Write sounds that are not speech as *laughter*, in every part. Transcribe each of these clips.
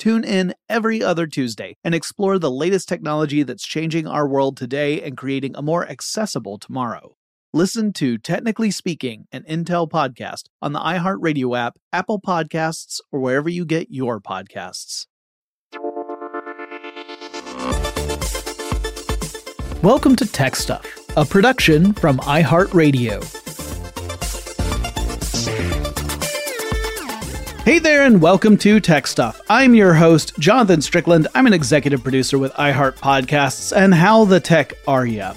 Tune in every other Tuesday and explore the latest technology that's changing our world today and creating a more accessible tomorrow. Listen to Technically Speaking, an Intel podcast on the iHeartRadio app, Apple Podcasts, or wherever you get your podcasts. Welcome to Tech Stuff, a production from iHeartRadio. Hey there, and welcome to Tech Stuff. I'm your host, Jonathan Strickland. I'm an executive producer with iHeart Podcasts, and how the tech are ya?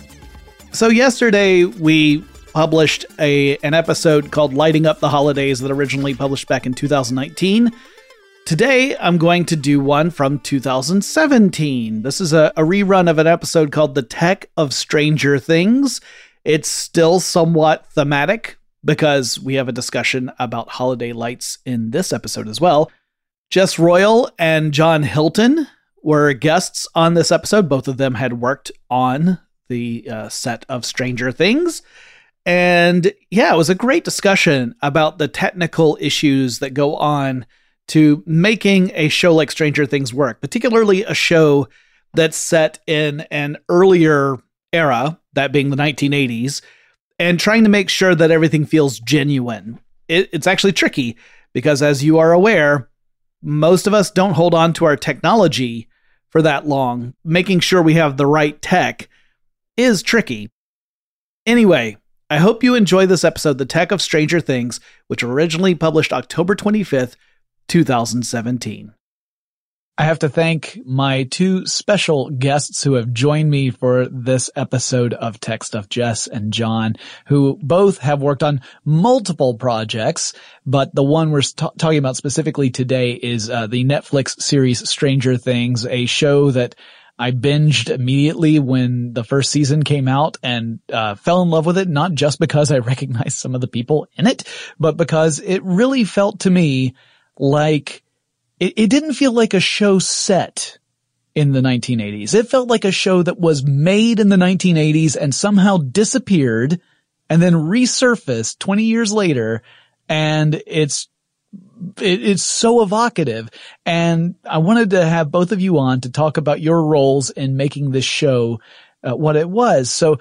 So, yesterday we published a an episode called Lighting Up the Holidays that originally published back in 2019. Today, I'm going to do one from 2017. This is a, a, rerun of an episode called The Tech of Stranger Things. It's still somewhat thematic because we have a discussion about holiday lights in this episode as well. Jess Royal and John Hilton were guests on this episode. Both of them had worked on the uh, set of Stranger Things. And yeah, it was a great discussion about the technical issues that go on to making a show like Stranger Things work, particularly a show that's set in an earlier era, that being the 1980s, and trying to make sure that everything feels genuine. It, it's actually tricky because, as you are aware, most of us don't hold on to our technology for that long. Making sure we have the right tech is tricky. Anyway, I hope you enjoy this episode, The Tech of Stranger Things, which originally published October 25th, 2017. I have to thank my two special guests who have joined me for this episode of Tech Stuff, Jess and John, who both have worked on multiple projects, but the one we're t- talking about specifically today is uh, the Netflix series Stranger Things, a show that I binged immediately when the first season came out and uh, fell in love with it, not just because I *laughs* recognized some of the people in it, but because it really felt to me like it, it didn't feel like a show set in the 1980s. It felt like a show that was made in the 1980s and somehow disappeared and then resurfaced 20 years later. And it's, it, it's so evocative. And I wanted to have both of you on to talk about your roles in making this show uh, what it was. So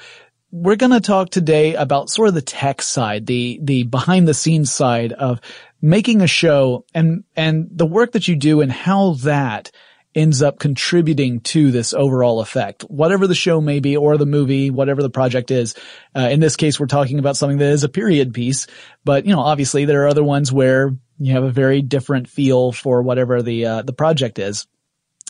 we're going to talk today about sort of the tech side, the, the behind the scenes side of making a show and, and the work that you do and how that ends up contributing to this overall effect, whatever the show may be or the movie, whatever the project is. Uh, in this case, we're talking about something that is a period piece, but you know, obviously there are other ones where you have a very different feel for whatever the, uh, the project is.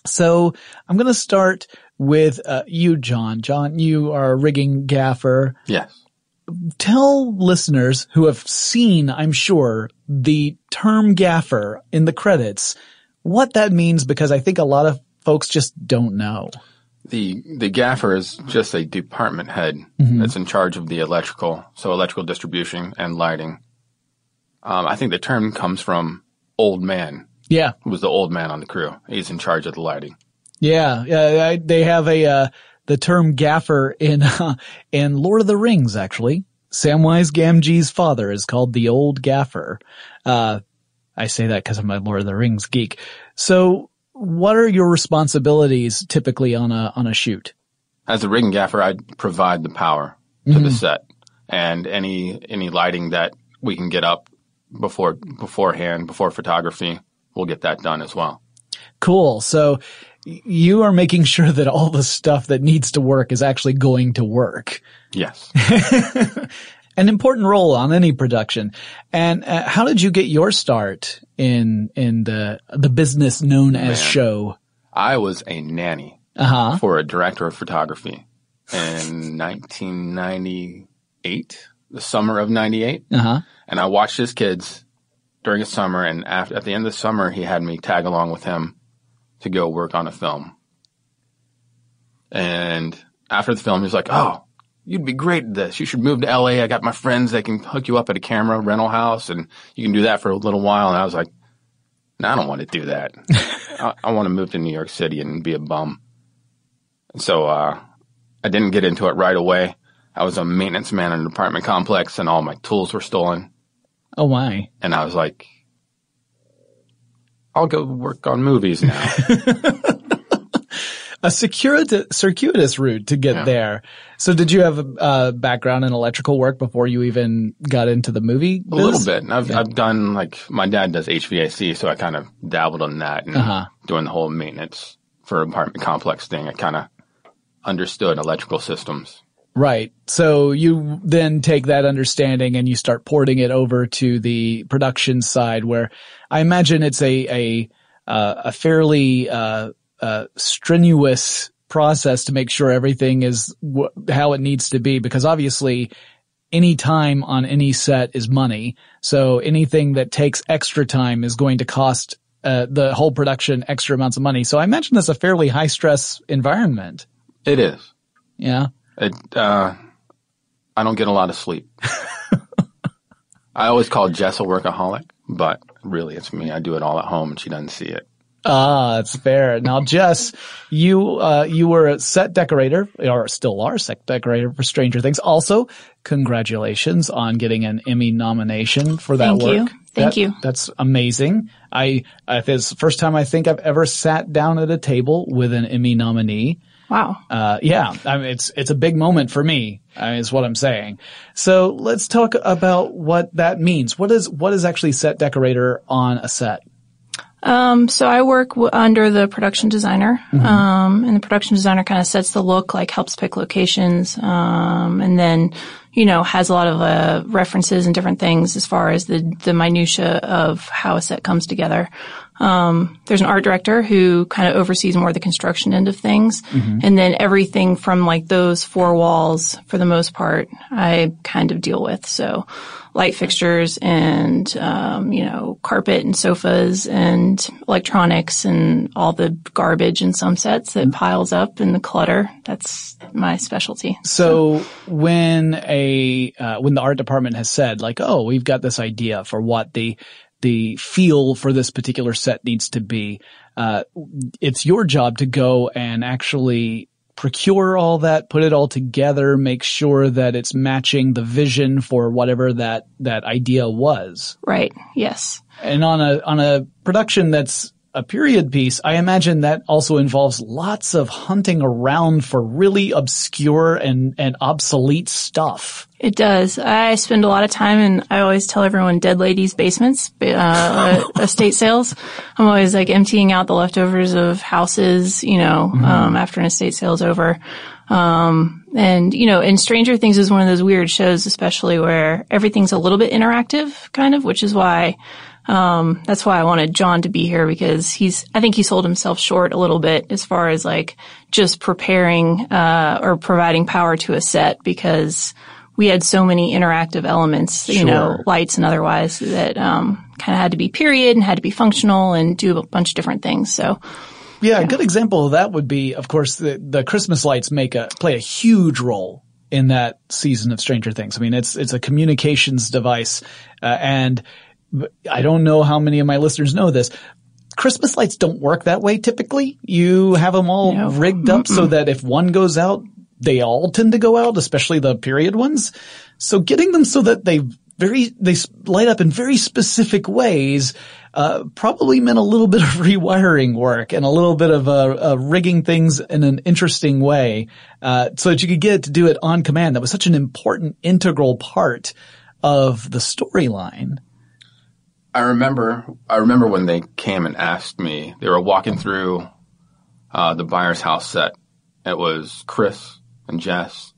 So I'm going to start with, uh, you, John. John, you are a rigging gaffer. Yes. Tell listeners who have seen, I'm sure, the term gaffer in the credits, what that means because I think a lot of folks just don't know. The the gaffer is just a department head that's in charge of the electrical, so electrical distribution and lighting. Um, I think the term comes from old man, Yeah. who was the old man on the crew. He's in charge of the lighting. Yeah. Yeah. I, they have a, uh, the term gaffer in, uh, in Lord of the Rings, actually. Samwise Gamgee's father is called the old gaffer. Uh, I say that because I'm a Lord of the Rings geek. So what are your responsibilities typically on a, on a shoot? As a rig and gaffer, I provide the power to the set and any any lighting that we can get up before beforehand before photography, we'll get that done as well. Cool. So you are making sure that all the stuff that needs to work is actually going to work. Yes. *laughs* An important role on any production. And uh, how did you get your start in in the the business known as show? I was a nanny Uh huh. for a director of photography in 1998, the summer of 98. Uh huh. And I watched his kids during the summer. And after, at the end of the summer, he had me tag along with him to go work on a film. And after the film, he was like, Oh, you'd be great at this. You should move to LA. I got my friends that can hook you up at a camera rental house and you can do that for a little while. And I was like, no, I don't want to do that. *laughs* I, I want to move to New York City and be a bum. So, uh, I didn't get into it right away. I was a maintenance man in an apartment complex and all my tools were stolen. Oh my. And I was like, I'll go work on movies now. *laughs* A circuitous, circuitous route to get Yeah. there. So did you have a uh, background in electrical work before you even got into the movie? a little bit. I've, I've done like, my dad does HVAC, so I kind of dabbled in that and Uh-huh. doing the whole maintenance for apartment complex thing. I kind of understood electrical systems. Right. So you then take that understanding and you start porting it over to the production side where I imagine it's a, a, uh, a fairly, uh, uh, strenuous process to make sure everything is wh- how it needs to be because obviously any time on any set is money. So anything that takes extra time is going to cost uh, the whole production extra amounts of money. So I imagine that's a fairly high stress environment. It is. Yeah. It, uh, I don't get a lot of sleep. *laughs* I always call Jess a workaholic, but really it's me. I do it all at home and she doesn't see it. Ah, that's fair. Now, *laughs* Jess, you uh, you were a set decorator, or still are set decorator for Stranger Things. Also, congratulations on getting an Emmy nomination for that Thank work. you. Thank That- you. That's amazing. I, I it's the first time I think I've ever sat down at a table with an Emmy nominee. Wow. Uh, yeah, I mean, it's, it's a big moment for me, is what I'm saying. So let's talk about what that means. What is, what is actually set decorator on a set? Um, so I work w- under the production designer, um, and the production designer kind of sets the look, like helps pick locations, um, and then, you know, has a lot of uh, references and different things as far as the the minutia of how a set comes together. Um, there's an art director who kind of oversees more the construction end of things, and then everything from like those four walls, for the most part, I kind of deal with. So, light fixtures and um, you know carpet and sofas and electronics and all the garbage in some sets that piles up and the clutter. That's my specialty. So when a uh, when the art department has said like, oh, we've got this idea for what the the feel for this particular set needs to be, uh, it's your job to go and actually procure all that, put it all together, make sure that it's matching the vision for whatever that that idea was. Right. Yes. And on a on a production that's a period piece, I imagine that also involves lots of hunting around for really obscure and, and obsolete stuff. It does. I spend a lot of time and I always tell everyone dead ladies' basements, uh, *laughs* estate sales. I'm always like emptying out the leftovers of houses, you know, um, after an estate sale's over. Um, and, you know, and Stranger Things is one of those weird shows, especially where everything's a little bit interactive, kind of, which is why, um, that's why I wanted John to be here because he's, I think he sold himself short a little bit as far as like just preparing, uh, or providing power to a set because we had so many interactive elements, you know, lights and otherwise that um, kind of had to be period and had to be functional and do a bunch of different things. So Yeah, a good example of that would be, of course, the, the Christmas lights make a, play a huge role in that season of Stranger Things. I mean, it's, it's a communications device, uh, and I don't know how many of my listeners know this. Christmas lights don't work that way typically. You have them all No. rigged up so that if one goes out, they all tend to go out, especially the period ones. So getting them so that they very, they light up in very specific ways, uh, probably meant a little bit of *laughs* rewiring work and a little bit of, uh, uh, rigging things in an interesting way, uh, so that you could get it to do it on command. That was such an important integral part of the storyline. I remember, I remember when they came and asked me, they were walking through, uh, the Byers' house set. It was Chris and Jess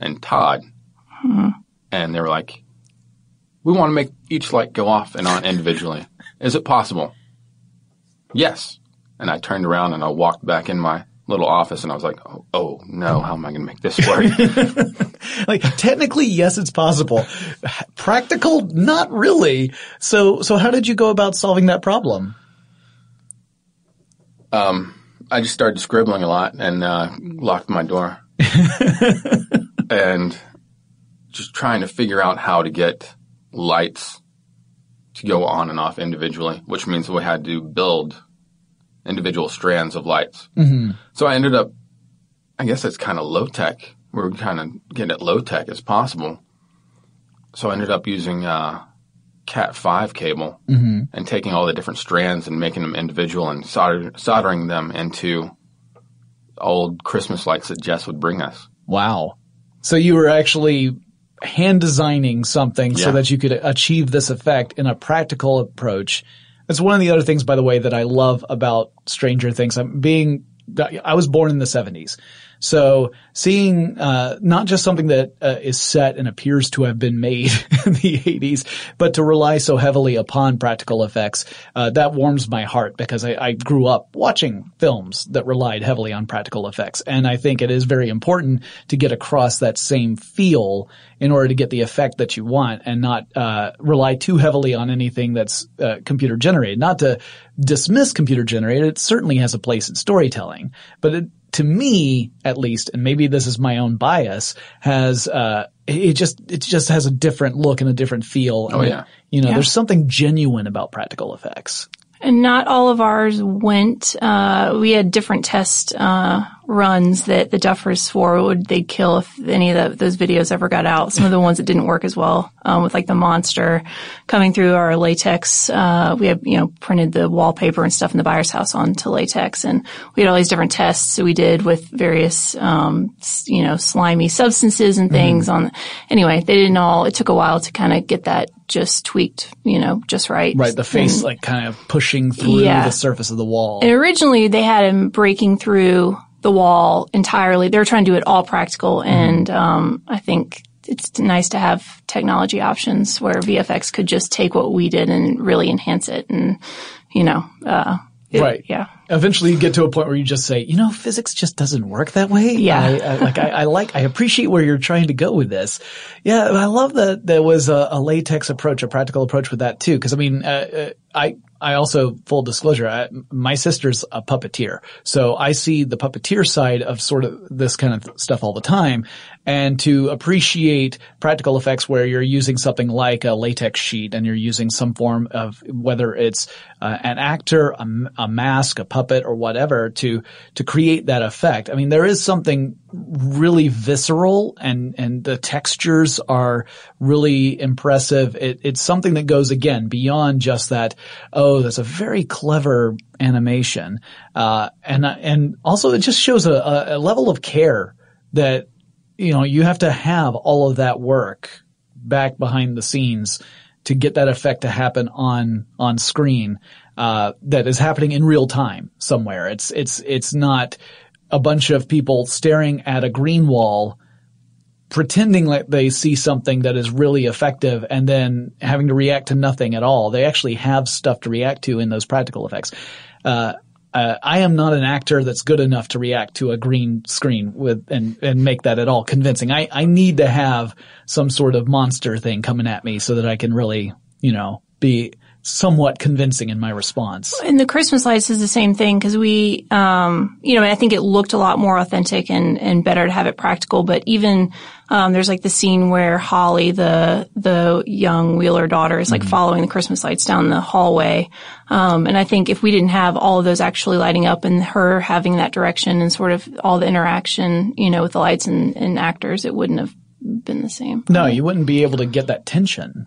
and Todd. And they were like, we want to make each light go off and on individually. Is it possible? Yes. And I turned around and I walked back in my little office and I was like, oh, oh no, how am I going to make this work? *laughs* Like technically, yes, it's possible. Practical, not really. So, so how did you go about solving that problem? Um, I just started scribbling a lot and uh, locked my door. *laughs* and just trying to figure out how to get lights to go on and off individually, which means we had to build individual strands of lights. Mm-hmm. So I ended up, I guess it's kind of low tech. We are kind of getting it low tech as possible. So I ended up using uh, Cat 5 cable and taking all the different strands and making them individual and solder- soldering them into old Christmas lights that Jess would bring us. Wow. So you were actually hand designing something so that you could achieve this effect in a practical approach. That's one of the other things, by the way, that I love about Stranger Things. I'm being, I was born in the 70s. So seeing, uh, not just something that uh, is set and appears to have been made *laughs* in the 80s, but to rely so heavily upon practical effects, uh, that warms my heart because I, I grew up watching films that relied heavily on practical effects. And I think it is very important to get across that same feel in order to get the effect that you want and not, uh, rely too heavily on anything that's, uh, computer generated. Not to dismiss computer generated. It certainly has a place in storytelling, but it, to me, at least, and maybe this is my own bias, has uh, it it just it just has a different look and a different feel. Oh, and, yeah. you know, Yeah. there's something genuine about practical effects. And not all of ours went. Uh, we had different tests uh, runs that the Duffers swore would they'd kill if any of the, those videos ever got out. Some of the ones that didn't work as well, um, with like the monster coming through our latex. Uh, we had you know printed the wallpaper and stuff in the Byers' house onto latex, and we had all these different tests that we did with various um, you know slimy substances and things. On anyway, they didn't all. It took a while to kind of get that just tweaked, you know, just right. Right, the face And- like kind of pushing through Yeah. the surface of the wall. and originally they had him breaking through the wall entirely. They were trying to do it all practical. And, um, I think it's nice to have technology options where VFX could just take what we did and really enhance it. And, you know, uh, it- Right. Yeah. Eventually, you get to a point where you just say, you know, physics just doesn't work that way. Yeah. I, I, like I, I like, I appreciate where you're trying to go with this. Yeah, I love that there was a, a latex approach, a practical approach with that too. Because I mean, uh, uh, I I also full disclosure, I, my sister's a puppeteer, so I see the puppeteer side of sort of this kind of stuff all the time. And to appreciate practical effects where you're using something like a latex sheet and you're using some form of whether it's uh, an actor, a mask, a puppet, or whatever to to create that effect. I mean, there is something really visceral and and the textures are really impressive. It, it's something that goes again beyond just that. Oh, that's a very clever animation, uh, and and also it just shows a, a, a level of care that you know you have to have all of that work back behind the scenes to get that effect to happen on on screen uh, that is happening in real time somewhere. It's it's it's not a bunch of people staring at a green wall pretending like they see something that is really effective and then having to react to nothing at all. They actually have stuff to react to in those practical effects. Uh, uh, I am not an actor that's good enough to react to a green screen with and and make that at all convincing. I I need to have some sort of monster thing coming at me so that I can really you know be somewhat convincing in my response. And the Christmas lights is the same thing because we, um, you know, I think it looked a lot more authentic and, and better to have it practical. But even um, there's like the scene where Holly, the the young Wheeler daughter, is like mm-hmm. following the Christmas lights down the hallway. Um, and I think if we didn't have all of those actually lighting up and her having that direction and sort of all the interaction, you know, with the lights and, and actors, it wouldn't have been the same. No, you wouldn't be able to get that tension.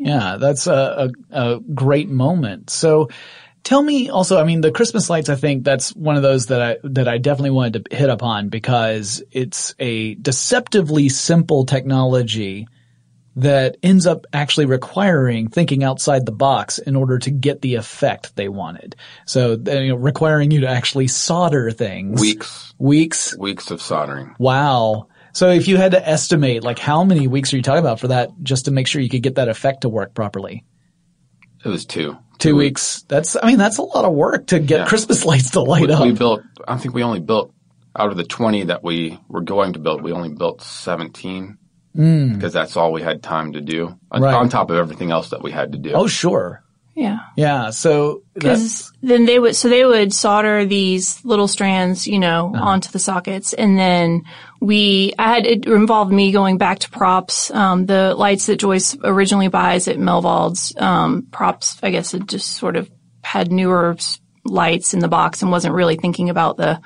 Yeah, that's a, a, a great moment. So tell me also, I mean, the Christmas lights, I think that's one of those that I, that I definitely wanted to hit upon because it's a deceptively simple technology that ends up actually requiring thinking outside the box in order to get the effect they wanted. So, you know, requiring you to actually solder things. Weeks. Weeks. Weeks of soldering. Wow. So if you had to estimate, like how many weeks are you talking about for that, just to make sure you could get that effect to work properly? It was two. Two, two weeks. weeks. That's, I mean, that's a lot of work to get yeah. Christmas *laughs* lights to light we, up. We built, I think we only built out of the 20 that we were going to build, we only built 17 mm. because that's all we had time to do on, right. on top of everything else that we had to do. Oh, sure. Yeah. Yeah. So because then they would so they would solder these little strands, you know, uh-huh. onto the sockets, and then we I had it involved me going back to props. Um, the lights that Joyce originally buys at Melvald's um, props, I guess, it just sort of had newer lights in the box and wasn't really thinking about the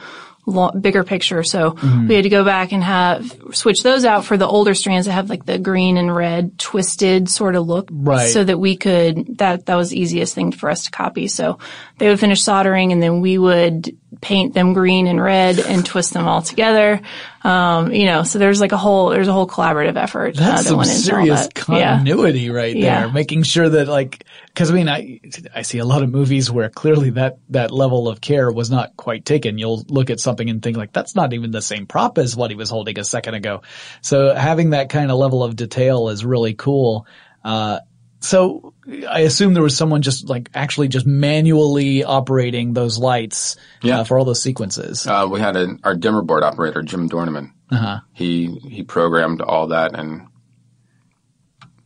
bigger picture. So mm-hmm. we had to go back and have switch those out for the older strands that have like the green and red twisted sort of look, right? So that we could that that was the easiest thing for us to copy. So they would finish soldering, and then we would paint them green and red and twist them all together. Um, you know, so there's like a whole there's a whole collaborative effort. Uh, That's uh, that some serious continuity yeah. right there, yeah. making sure that like because I mean I I see a lot of movies where clearly that that level of care was not quite taken. You'll look at something and think like that's not even the same prop as what he was holding a second ago. So having that kind of level of detail is really cool. Uh, so I assume there was someone just like actually just manually operating those lights uh, yeah. Uh, for all those sequences. Uh, we had a, our dimmer board operator, Jim Dorneman. Uh-huh. He he programmed all that and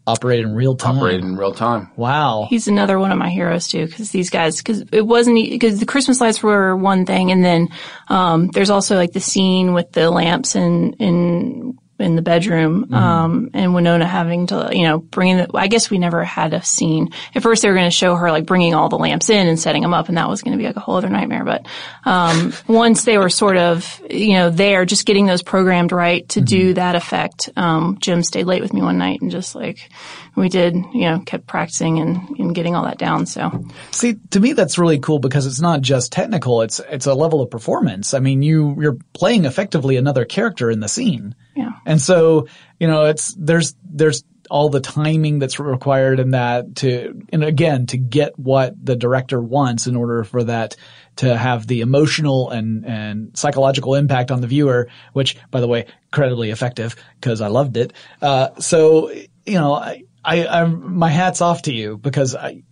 operated in real time. Operated in real time. Wow. He's another one of my heroes too, because these guys, because it wasn't because the Christmas lights were one thing, and then um, there's also like the scene with the lamps and in in the bedroom, mm-hmm. um, and Winona having to, you know, bring the, I guess we never had a scene. At first they were going to show her like bringing all the lamps in and setting them up and that was going to be like a whole other nightmare. But, um, *laughs* once they were sort of, you know, there, just getting those programmed right to mm-hmm. do that effect, um, Jim stayed late with me one night and just like, we did, you know, kept practicing and, and getting all that down. So see, to me, that's really cool because it's not just technical. It's, it's a level of performance. I mean, you, you're playing effectively another character in the scene. Yeah. And so, you know, it's, there's, there's all the timing that's required in that to, and again, to get what the director wants in order for that to have the emotional and, and psychological impact on the viewer, which, by the way, incredibly effective because I loved it. Uh, so, you know, I, I, I'm, my hat's off to you because I,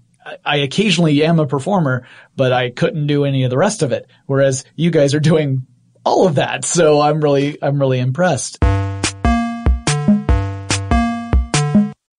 I occasionally am a performer, but I couldn't do any of the rest of it. Whereas you guys are doing all of that. So I'm really, I'm really impressed.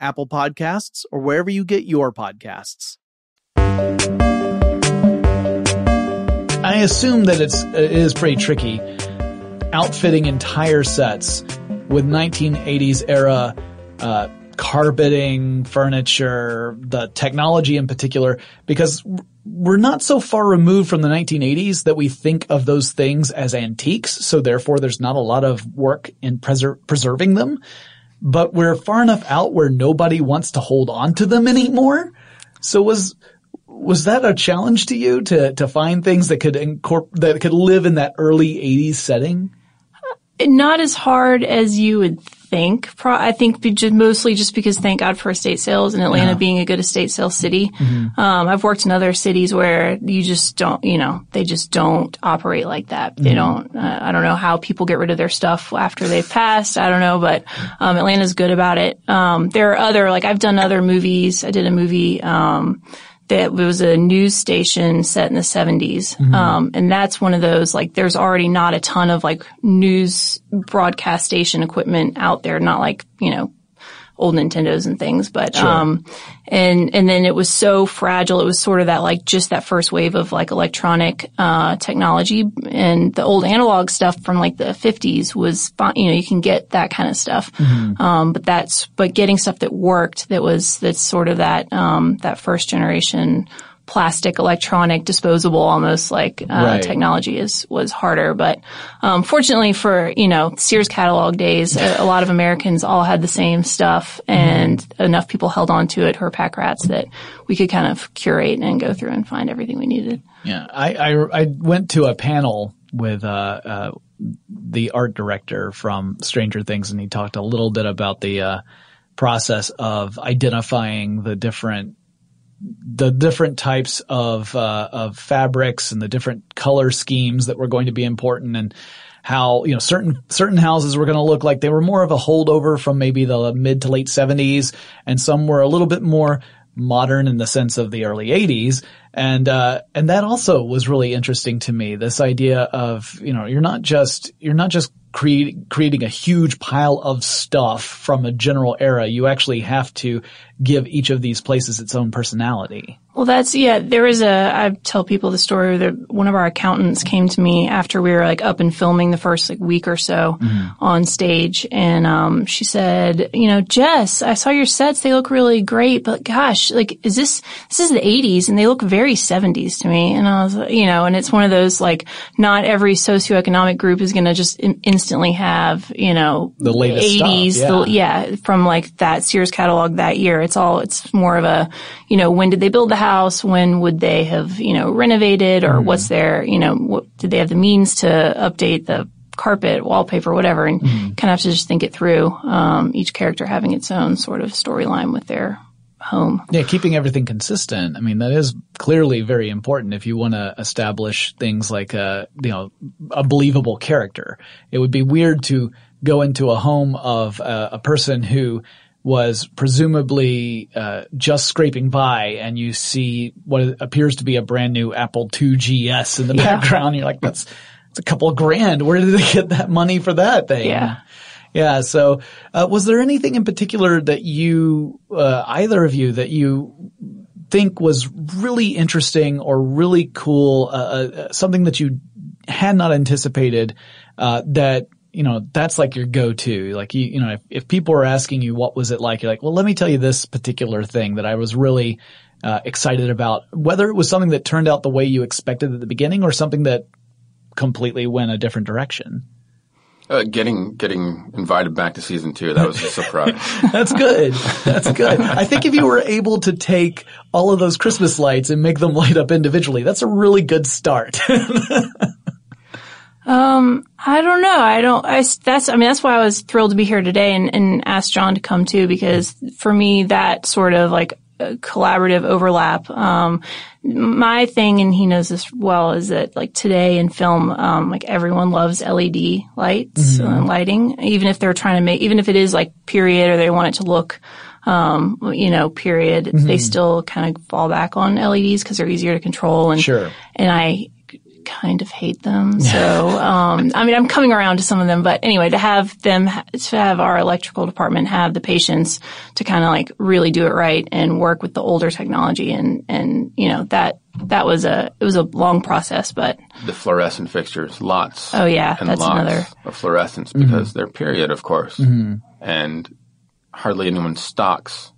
Apple Podcasts, or wherever you get your podcasts. I assume that it's it is pretty tricky outfitting entire sets with 1980s era uh, carpeting, furniture, the technology in particular, because we're not so far removed from the 1980s that we think of those things as antiques. So therefore, there's not a lot of work in preser- preserving them but we're far enough out where nobody wants to hold on to them anymore. So was was that a challenge to you to to find things that could incorporate that could live in that early 80s setting? Not as hard as you would think. Pro- I think just mostly just because thank God for estate sales and Atlanta yeah. being a good estate sales city. Mm-hmm. Um, I've worked in other cities where you just don't, you know, they just don't operate like that. Mm-hmm. They don't, uh, I don't know how people get rid of their stuff after they've passed. I don't know, but, um, Atlanta's good about it. Um, there are other, like I've done other movies. I did a movie, um, that was a news station set in the 70s. Mm-hmm. Um, and that's one of those, like, there's already not a ton of, like, news broadcast station equipment out there, not like, you know, old Nintendos and things, but, sure. um, and, and then it was so fragile. It was sort of that, like, just that first wave of, like, electronic, uh, technology and the old analog stuff from, like, the 50s was, you know, you can get that kind of stuff. Mm-hmm. Um, but that's, but getting stuff that worked, that was, that's sort of that, um, that first generation, plastic, electronic, disposable, almost like uh, right. technology is was harder. But um, fortunately for you know Sears catalog days, a, a, lot of Americans all had the same stuff, and mm-hmm. enough people held on to it, her pack rats, that we could kind of curate and go through and find everything we needed. Yeah, I I, I went to a panel with uh, uh, the art director from Stranger Things, and he talked a little bit about the uh, process of identifying the different the different types of uh, of fabrics and the different color schemes that were going to be important and how you know certain certain houses were going to look like they were more of a holdover from maybe the mid to late 70s and some were a little bit more modern in the sense of the early 80s and uh, and that also was really interesting to me this idea of you know you're not just you're not just create, creating a huge pile of stuff from a general era. You actually have to give each of these places its own personality well, that's, yeah, there was a, I tell people the story that one of our accountants came to me after we were like up and filming the first like week or so mm-hmm. on stage. And, um, she said, you know, Jess, I saw your sets. They look really great, but gosh, like, is this, this is the eighties and they look very seventies to me. And I was, you know, and it's one of those like, not every socioeconomic group is going to just in- instantly have, you know, the latest 80s, yeah. The, yeah, from like that Sears catalog that year. It's all, it's more of a, you know, when did they build the house? When would they have, you know, renovated or mm-hmm. what's their, you know, what, did they have the means to update the carpet, wallpaper, whatever, and mm-hmm. kind of have to just think it through. Um, each character having its own sort of storyline with their home. Yeah, keeping everything consistent. I mean, that is clearly very important if you want to establish things like a, you know, a believable character. It would be weird to go into a home of a, a person who was presumably uh, just scraping by and you see what appears to be a brand new Apple II GS in the Yeah. background. You're like, that's, it's a couple of grand. Where did they get that money for that thing? Yeah. Yeah. So, uh, was there anything in particular that you, uh, either of you, that you think was really interesting or really cool, uh, uh, something that you had not anticipated, uh, that, you know, that's like your go-to. Like you, you know, if, if people are asking you what was it like, you're like, well, let me tell you this particular thing that I was really, uh, excited about, whether it was something that turned out the way you expected at the beginning or something that completely went a different direction. Uh, getting getting invited back to season two, that was a surprise. *laughs* That's good. That's good. I think if you were able to take all of those Christmas lights and make them light up individually, that's a really good start. *laughs* I don't know. I don't, I, that's, I mean, that's why I was thrilled to be here today and, and ask John to come too, because for me, that sort of like uh, collaborative overlap, um, my thing, and he knows this well, is that like today in film, um, like everyone loves LED lights, and lighting, even if they're trying to make, even if it is like period or they want it to look, um, you know, period, they still kind of fall back on LEDs because they're easier to control and, Sure. and I kind of hate them. *laughs* So, um, I mean, I'm coming around to some of them, but anyway, to have them, to have our electrical department have the patience to kind of like really do it right and work with the older technology and, and, you know, that, that was a, it was a long process, but the fluorescent fixtures, lots. Oh, yeah, and that's lots another- of fluorescence because they're period, of course, and hardly anyone stocks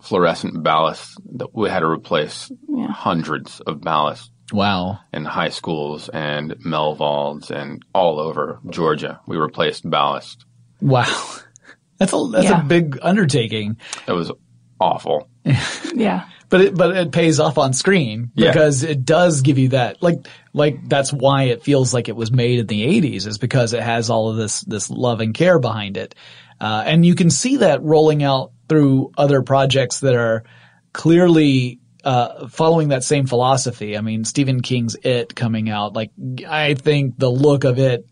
fluorescent ballast. That we had to replace hundreds of ballast wow. in high schools and Melvalds and all over Georgia. We replaced ballast. Wow. That's a, that's Yeah. a big undertaking, It was awful. *laughs* yeah. but it, but it pays off on screen Yeah. because it does give you that, like, like that's why it feels like it was made in the eighties is because it has all of this, this love and care behind it. Uh, and you can see that rolling out through other projects that are clearly uh, following that same philosophy. I mean, Stephen King's It coming out, like, I think the look of it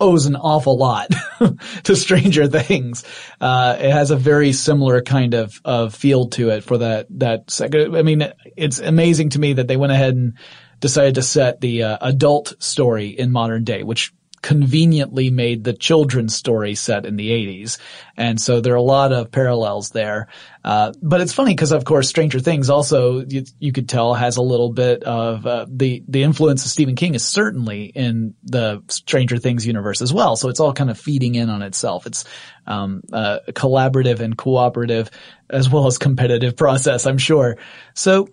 owes an awful lot *laughs* to Stranger Things. Uh, it has a very similar kind of, of feel to it for that, that second. I mean, it's amazing to me that they went ahead and decided to set the uh, adult story in modern day, which conveniently made the children's story set in the 80s. And so there are a lot of parallels there. Uh, but it's funny because of course Stranger Things also you, you could tell has a little bit of uh, the the influence of Stephen King is certainly in the Stranger Things universe as well. So it's all kind of feeding in on itself. It's um, a collaborative and cooperative as well as competitive process, I'm sure. So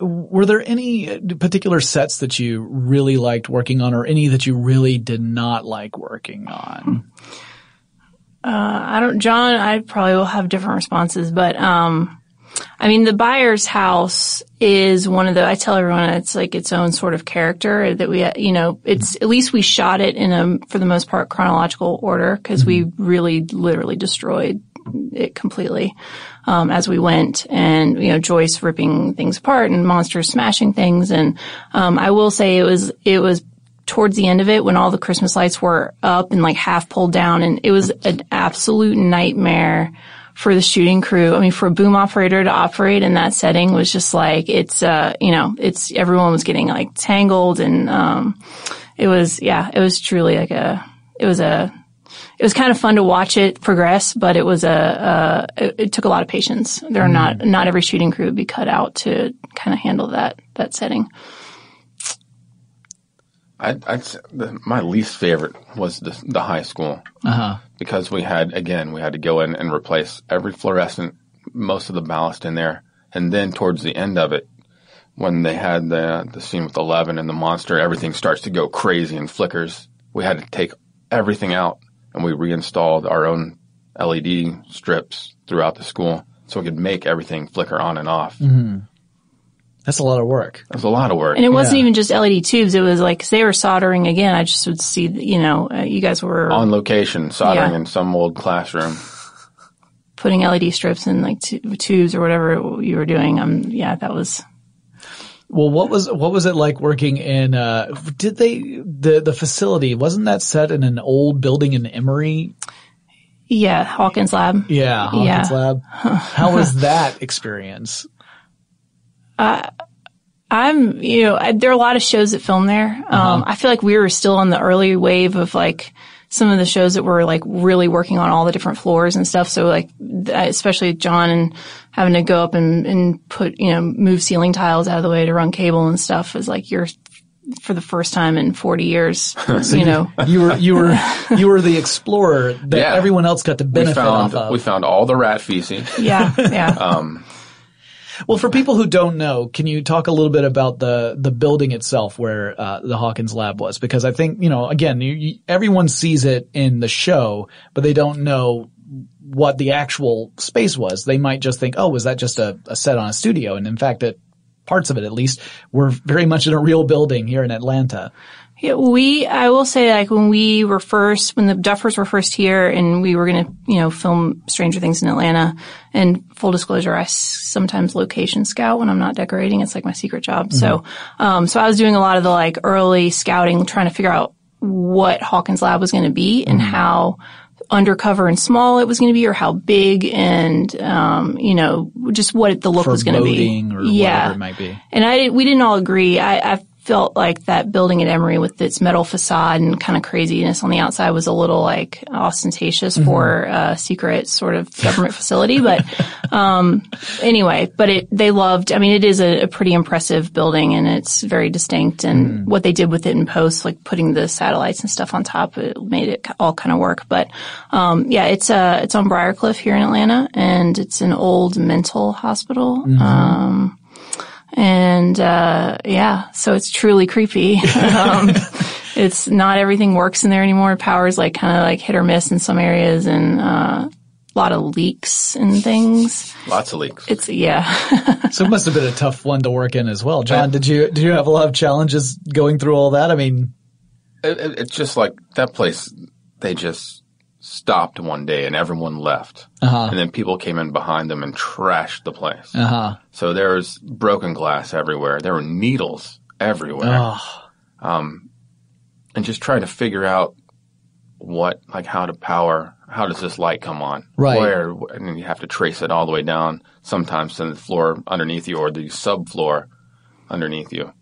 were there any particular sets that you really liked working on or any that you really did not like working on? I don't, John, I probably will have different responses, but, um, I mean, the Byers' house is one of the, I tell everyone it's like its own sort of character that we, you know, it's, at least we shot it in a, for the most part, chronological order because we really literally destroyed it completely, um, as we went and, you know, Joyce ripping things apart and monsters smashing things. And, um, I will say it was, it was towards the end of it when all the Christmas lights were up and like half pulled down and it was an absolute nightmare for the shooting crew. I mean, for a boom operator to operate in that setting was just like, it's, uh, you know, it's, everyone was getting like tangled and, um, it was, yeah, it was truly like a, it was a, it was kind of fun to watch it progress, but it was a, uh, it, it took a lot of patience. There are not, not every shooting crew would be cut out to kind of handle that, that setting. I, I'd the, my least favorite was the, the high school because we had again we had to go in and replace every fluorescent, most of the ballast in there, and then towards the end of it, when they had the the scene with Eleven and the monster, everything starts to go crazy and flickers. We had to take everything out and we reinstalled our own LED strips throughout the school so we could make everything flicker on and off. That's a lot of work. It was a lot of work. And it wasn't Yeah. even just LED tubes. It was like, 'cause they were soldering again. I just would see, you know, uh, you guys were on location, soldering Yeah. in some old classroom. putting LED strips in like t- tubes or whatever you were doing. Um, yeah, that was Well, what was what was it like working in? Uh, did they the the facility wasn't that set in an old building in Emory? yeah Hawkins Lab. Yeah, Hawkins Yeah. Lab. How was that *laughs* experience? I'm, you know, I, there are a lot of shows that film there. Um, I feel like we were still on the early wave of like some of the shows that were like really working on all the different floors and stuff. So like, especially John and having to go up and, and put, you know, move ceiling tiles out of the way to run cable and stuff is like you're for the first time in 40 years, *laughs* you know. *laughs* You were you were you were the explorer that Yeah. everyone else got to We benefit found off of. we found all the rat feces. *laughs* Yeah, yeah. Um, Well, for people who don't know, can you talk a little bit about the the building itself where uh, the Hawkins lab was? Because I think you know, again, you, you, everyone sees it in the show, but they don't know what the actual space was. They might just think, "Oh, was that just a, a set on a studio?" And in fact, it, parts of it, at least, were very much in a real building here in Atlanta. Yeah, we, I will say like when we were first, when the Duffers were first here and we were going to, you know, film Stranger Things in Atlanta and full disclosure, I s- sometimes location scout when I'm not decorating. It's like my secret job. So, um, so I was doing a lot of the like early scouting, trying to figure out what Hawkins Lab was going to be and how undercover and small it was going to be or how big and, um, you know, just what the look was going to be. Or yeah. whatever it might be. And I we didn't all agree. I, I felt like that building at Emory with its metal facade and kind of craziness on the outside was a little like ostentatious for a secret sort of government facility. But, *laughs* um, anyway, but it, they loved, I mean, it is a, a pretty impressive building and it's very distinct and what they did with it in post, like putting the satellites and stuff on top, it made it all kind of work. But, um, yeah, it's, uh, it's on Briarcliff here in Atlanta and it's an old mental hospital. Um, and uh, yeah, so it's truly creepy. *laughs* um, it's not everything works in there anymore. Power's like kind of like hit or miss in some areas, and uh, a lot of leaks and things. lots of leaks. It's yeah, *laughs* So it must have been a tough one to work in as well. John, did you did you have a lot of challenges going through all that? I mean, It, it, it's just like that place. They just stopped one day and everyone left, Uh-huh. and then people came in behind them and trashed the place. uh huh. So there was broken glass everywhere. There were needles everywhere. Oh, and just trying to figure out what, like how to power, how does this light come on? Right. Where, and you have to trace it all the way down, sometimes to the floor underneath you or the subfloor underneath you.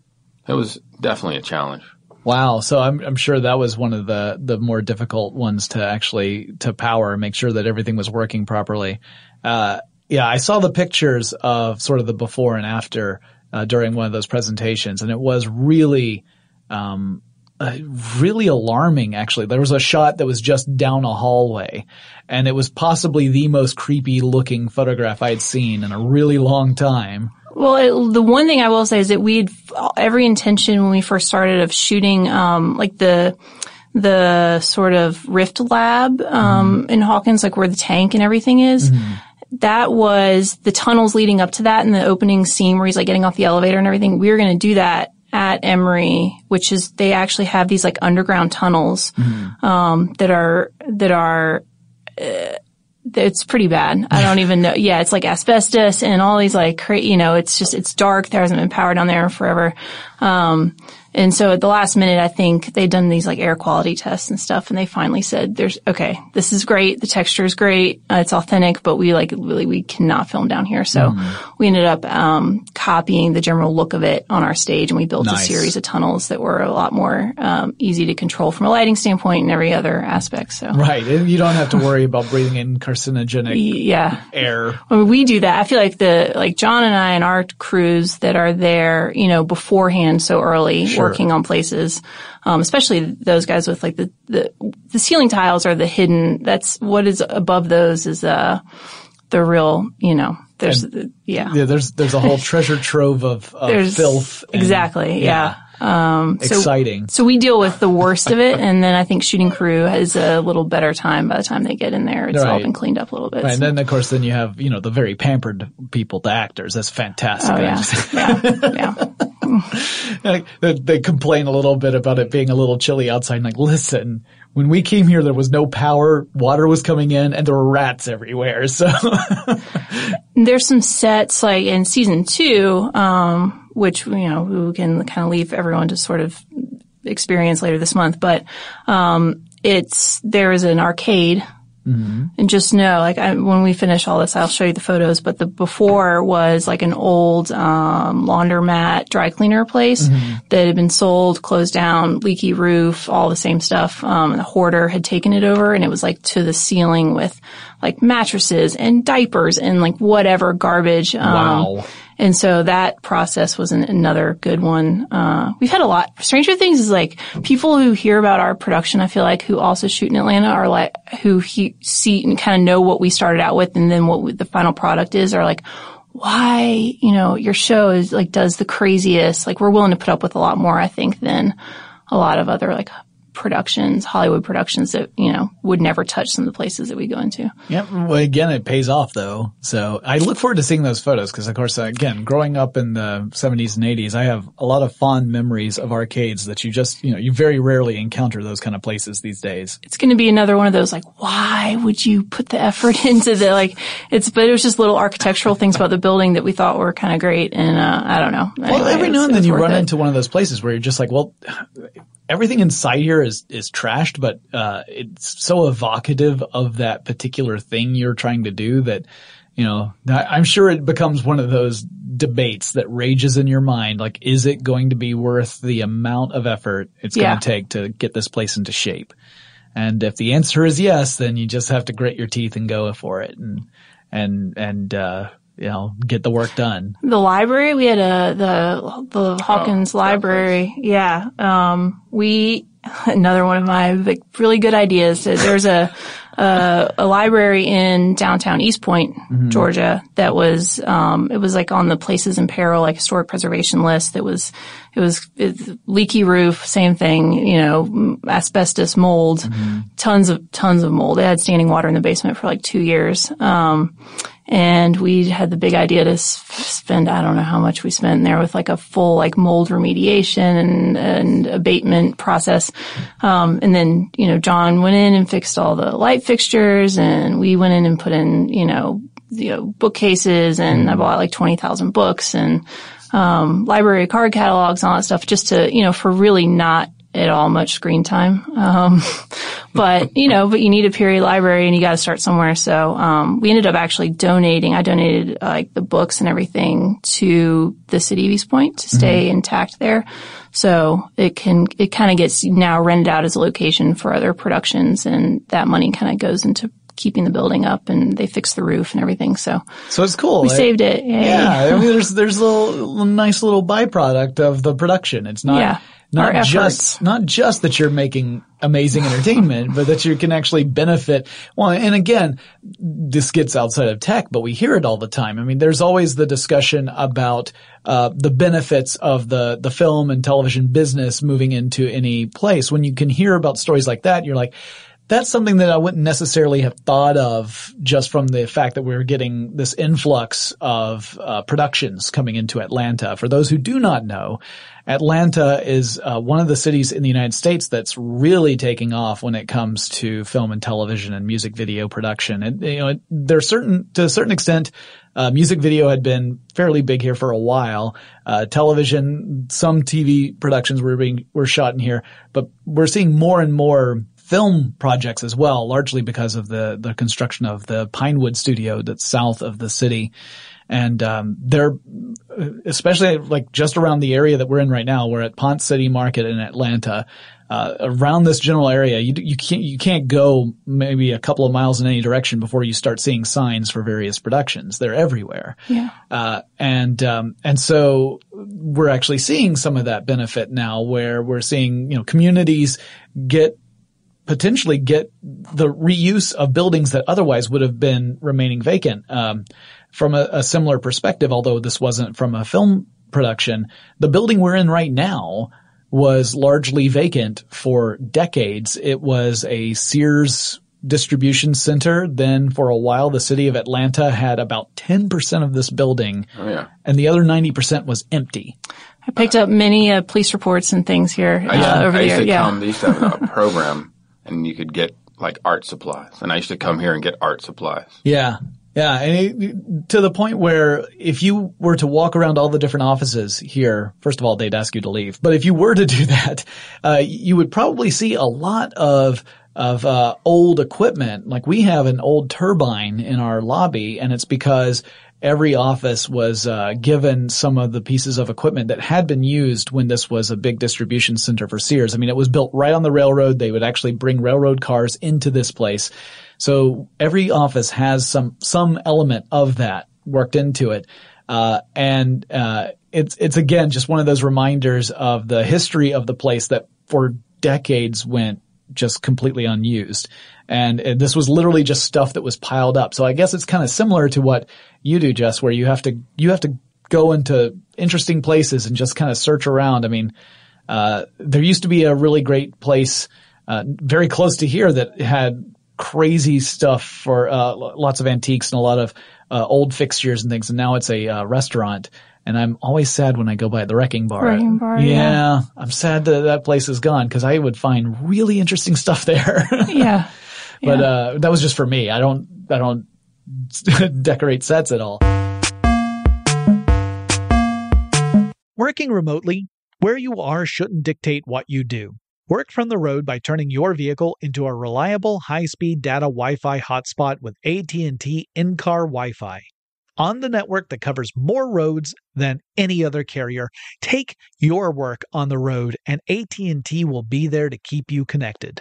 It was definitely a challenge. Wow. So I'm I'm sure that was one of the the more difficult ones to actually to power, make sure that everything was working properly. Uh, yeah, I saw the pictures of sort of the before and after uh, during one of those presentations, and it was really. Um, uh, really alarming actually. There was a shot that was just down a hallway and it was possibly the most creepy looking photograph I had seen in a really long time. Well, it, the one thing I will say is that we had every intention when we first started of shooting, um, like the the sort of Rift Lab um, in Hawkins, like where the tank and everything is. That was the tunnels leading up to that, and the opening scene where he's like getting off the elevator and everything. We were going to do that at Emory, which is they actually have these like underground tunnels um, that are that are it's pretty bad. I don't even know. Yeah, it's like asbestos and all these like, you know, it's just, it's dark. There hasn't been power down there forever. Um, and so at the last minute, I think they'd done these like air quality tests and stuff and they finally said, there's, okay, this is great. The texture is great. Uh, it's authentic, but we like really, we cannot film down here. So we ended up, um, copying the general look of it on our stage and we built Nice. a series of tunnels that were a lot more, um, easy to control from a lighting standpoint and every other aspect. So Right. You don't have to worry about breathing in carcinogenic yeah. air. I mean, we do that. I feel like the like John and I and our crews that are there, you know, beforehand so early Sure. Working on places, um, especially those guys with like the, the the ceiling tiles are the hidden. That's what is above those is uh the real, you know. There's yeah. Yeah, there's there's a whole *laughs* treasure trove of, of filth. and- exactly yeah. Um, so exciting. so we deal with the worst of it, and then I think shooting crew has a little better time by the time they get in there. It's all been cleaned up a little bit. Right, so- and then of course then you have you know the very pampered people, the actors. That's fantastic. Oh yeah, yeah, *laughs* yeah. They complain a little bit about it being a little chilly outside. Like, listen, when we came here, there was no power, water was coming in, and there were rats everywhere. *laughs* So There's some sets like in season two, um, which you know we can kind of leave everyone to sort of experience later this month. But um, it's there is an arcade. And just know, like, I, when we finish all this, I'll show you the photos. But the before was like an old um, laundromat, dry cleaner place that had been sold, closed down, leaky roof, all the same stuff. Um, and the hoarder had taken it over, and it was like to the ceiling with like mattresses and diapers and like whatever garbage. Um, Wow. And so that process was an, another good one. Uh, we've had a lot. Stranger Things is like people who hear about our production, I feel like, who also shoot in Atlanta are like, who he, see and kind of know what we started out with and then what we, the final product is are like, why, you know, your show is like, does the craziest, like we're willing to put up with a lot more, I think, than a lot of other like productions, Hollywood productions that, you know, would never touch some of the places that we go into. Yep. Well, again, it pays off though. So I look forward to seeing those photos because, of course, again, growing up in the 70s and 80s, I have a lot of fond memories of arcades that you just, you know, you very rarely encounter those kind of places these days. it's going to be another one of those like why would you put the effort *laughs* into the like it's but it was just little architectural things about the building that we thought were kind of great and uh, i don't know Well, Anyway, every now and then you run it. into one of those places where you're just like, well, everything inside here is, is trashed, but, uh, it's so evocative of that particular thing you're trying to do that, you know, I'm sure it becomes one of those debates that rages in your mind. Like, is it going to be worth the amount of effort it's Yeah. going to take to get this place into shape? And if the answer is yes, then you just have to grit your teeth and go for it and, and, and, uh, you know, get the work done. the library we had a the the hawkins library. yeah um we *laughs* another one of my like, really good ideas. There's a a, a library in downtown east point georgia that was um it was like on the places in peril like historic preservation list that was it was it, leaky roof same thing you know asbestos mold tons of tons of mold. It had standing water in the basement for like two years. Um and we had the big idea to spend I don't know how much we spent in there with like a full like mold remediation and, and abatement process. Um, and then you know John went in and fixed all the light fixtures, and we went in and put in you know you know bookcases, and I bought like twenty thousand books and um, library card catalogs and all that stuff just to you know for really not at all much screen time. Um, *laughs* but you know, but you need a period library and you got to start somewhere. So um, we ended up actually donating. I donated uh, like the books and everything to the city of East Point to stay intact there. So it can it kind of gets now rented out as a location for other productions, and that money kind of goes into keeping the building up and they fix the roof and everything. So So it's cool. we It- saved it. Yay. Yeah, I mean, *laughs* there's there's a little, little nice little byproduct of the production. It's not Yeah, not our just efforts. not just that you're making amazing entertainment, but that you can actually benefit. Well, and again, this gets outside of tech, but we hear it all the time. I mean, there's always the discussion about uh, the benefits of the the film and television business moving into any place. When you can hear about stories like that, you're like. That's something that I wouldn't necessarily have thought of just from the fact that we are getting this influx of uh, productions coming into Atlanta. For those who do not know, Atlanta is uh, one of the cities in the United States that's really taking off when it comes to film and television and music video production. And you know, there's certain to a certain extent, uh, music video had been fairly big here for a while. Uh, television, some TV productions were being were shot in here, but we're seeing more and more film projects as well, largely because of the the construction of the Pinewood studio that's south of the city. And um, they're especially like just around the area that we're in right now. We're at Ponce City Market in Atlanta. Uh, around this general area, you you can't you can't go maybe a couple of miles in any direction before you start seeing signs for various productions. They're everywhere. Yeah. Uh, and, um, and so we're actually seeing some of that benefit now where we're seeing, you know, communities get, potentially get the reuse of buildings that otherwise would have been remaining vacant. Um, from a, a similar perspective, although this wasn't from a film production, the building we're in right now was largely vacant for decades. It was a Sears distribution center. Then for a while, the city of Atlanta had about 10% of this building Oh yeah. and the other 90% was empty. I picked up many uh, police reports and things here I used, uh, over I the used year. to Yeah. come. They used to have a *laughs* program, and you could get like art supplies, and I used to come here and get art supplies. Yeah. Yeah. And it, to the point where if you were to walk around all the different offices here, first of all, they'd ask you to leave. But if you were to *laughs* do that, uh, you would probably see a lot of of uh, old equipment. Like we have an old turbine in our lobby, and it's because every office was uh, given some of the pieces of equipment that had been used when this was a big distribution center for Sears. I mean, it was built right on the railroad. They would actually bring railroad cars into this place. So every office has some some element of that worked into it, uh, and uh, it's it's again just one of those reminders of the history of the place that for decades went just completely unused. And uh, this was literally just stuff that was piled up. So I guess it's kind of similar to what you do, Jess, where you have to you have to go into interesting places and just kind of search around. I mean, uh, there used to be a really great place uh, very close to here that had crazy stuff for uh, lots of antiques and a lot of uh, old fixtures and things. And now it's a uh, restaurant. And I'm always sad when I go by the Wrecking Bar. Wrecking Bar, yeah, yeah. I'm sad that that place is gone because I would find really interesting stuff there. *laughs* yeah. But Yeah. uh, that was just for me. I don't I don't *laughs* decorate sets at all. Working remotely, where you are shouldn't dictate what you do. Work from the road by turning your vehicle into a reliable high-speed data Wi-Fi hotspot with AT&T in-car Wi-Fi. On the network that covers more roads than any other carrier, take your work on the road and AT&T will be there to keep you connected.